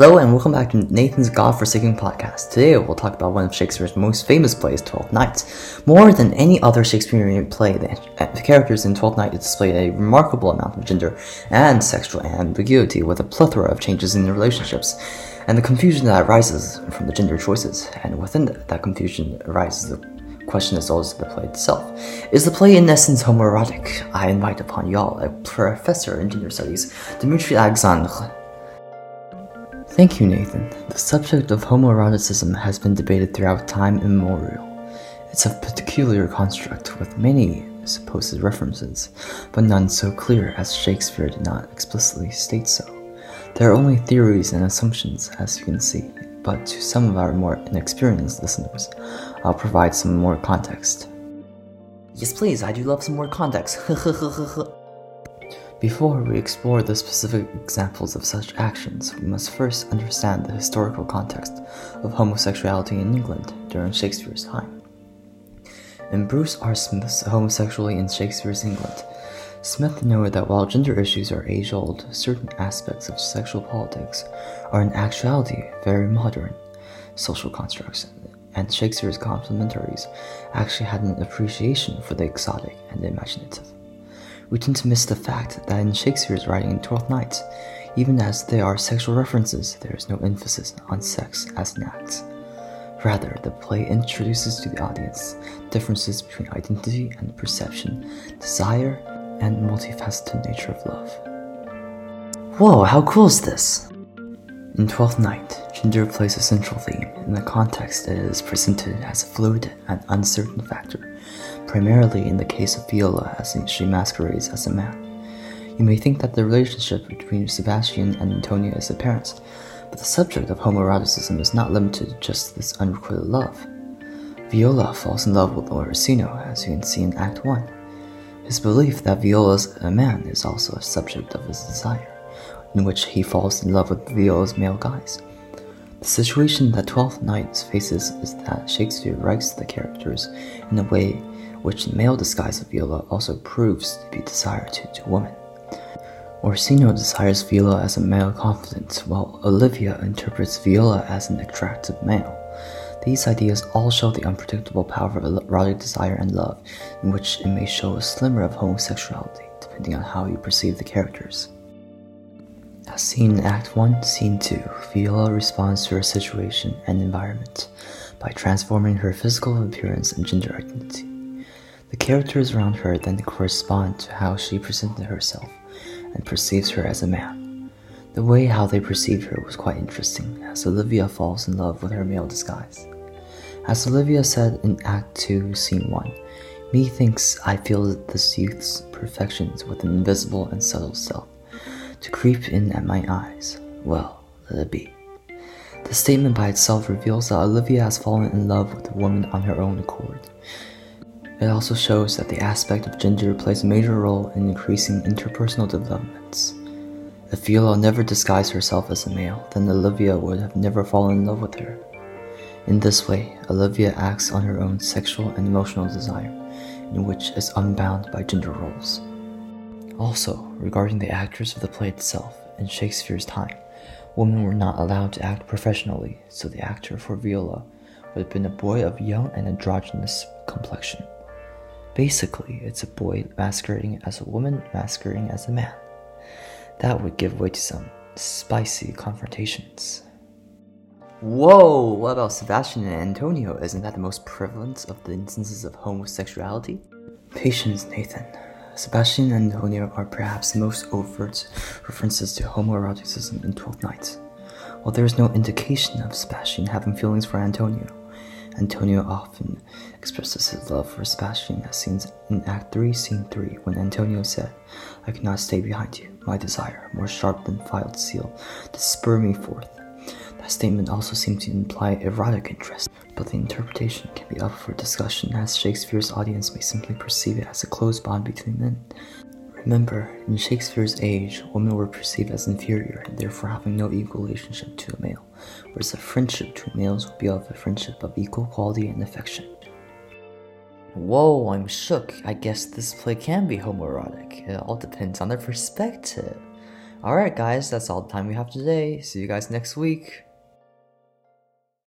Hello and welcome back to Nathan's God-Forsaken podcast. Today we'll talk about one of Shakespeare's most famous plays, Twelfth Night. More than any other Shakespearean play, the uh, characters in Twelfth Night display a remarkable amount of gender and sexual ambiguity with a plethora of changes in relationships and the confusion that arises from the gender choices. And within that confusion arises the question as well as the play itself. Is the play in essence homoerotic? I invite upon y'all a professor in gender studies, Dimitri Alexandre, Thank you, Nathan. The subject of homoeroticism has been debated throughout time immemorial. It's a peculiar construct with many supposed references, but none so clear as Shakespeare did not explicitly state so. There are only theories and assumptions, as you can see, but to some of our more inexperienced listeners, I'll provide some more context. Yes, please, I do love some more context. Before we explore the specific examples of such actions, we must first understand the historical context of homosexuality in England during Shakespeare's time. In Bruce R. Smith's Homosexuality in Shakespeare's England, Smith noted that while gender issues are age old, certain aspects of sexual politics are in actuality very modern social constructs, and Shakespeare's complementaries actually had an appreciation for the exotic and imaginative we tend to miss the fact that in Shakespeare's writing in Twelfth Night, even as there are sexual references, there is no emphasis on sex as an act. Rather, the play introduces to the audience differences between identity and perception, desire, and multifaceted nature of love. Whoa, how cool is this? In Twelfth Night, gender plays a central theme in the context that it is presented as a fluid and uncertain factor primarily in the case of Viola as she masquerades as a man. You may think that the relationship between Sebastian and Antonio is apparent, but the subject of homoeroticism is not limited to just this unrequited love. Viola falls in love with Orsino, as you can see in Act 1. His belief that Viola's a man is also a subject of his desire, in which he falls in love with Viola's male guise. The situation that Twelfth Night faces is that Shakespeare writes the characters in a way which the male disguise of Viola also proves to be desired to, to women. Orsino desires Viola as a male confidant, while Olivia interprets Viola as an attractive male. These ideas all show the unpredictable power of erotic desire and love, in which it may show a slimmer of homosexuality, depending on how you perceive the characters. Seen in Act 1, Scene 2, Viola responds to her situation and environment by transforming her physical appearance and gender identity. The characters around her then correspond to how she presented herself and perceives her as a man. The way how they perceived her was quite interesting, as Olivia falls in love with her male disguise. As Olivia said in Act 2, Scene 1, Methinks I feel this youth's perfections with an invisible and subtle self, to creep in at my eyes. Well, let it be. The statement by itself reveals that Olivia has fallen in love with the woman on her own accord, it also shows that the aspect of gender plays a major role in increasing interpersonal developments. If Viola never disguised herself as a male, then Olivia would have never fallen in love with her. In this way, Olivia acts on her own sexual and emotional desire, in which is unbound by gender roles. Also, regarding the actors of the play itself, in Shakespeare's time, women were not allowed to act professionally, so the actor for Viola would have been a boy of young and androgynous complexion. Basically, it's a boy masquerading as a woman masquerading as a man. That would give way to some spicy confrontations. Whoa, what about Sebastian and Antonio? Isn't that the most prevalent of the instances of homosexuality? Patience, Nathan. Sebastian and Antonio are perhaps the most overt references to homoeroticism in Twelfth Night. While there is no indication of Sebastian having feelings for Antonio, Antonio often expresses his love for Sebastian as seen in Act 3, Scene 3, when Antonio said, I cannot stay behind you, my desire, more sharp than filed steel, to spur me forth. That statement also seems to imply erotic interest, but the interpretation can be up for discussion as Shakespeare's audience may simply perceive it as a close bond between men. Remember, in Shakespeare's age, women were perceived as inferior and therefore having no equal relationship to a male, whereas a friendship between males would be of a friendship of equal quality and affection. Whoa, I'm shook. I guess this play can be homoerotic. It all depends on the perspective. Alright, guys, that's all the time we have today. See you guys next week.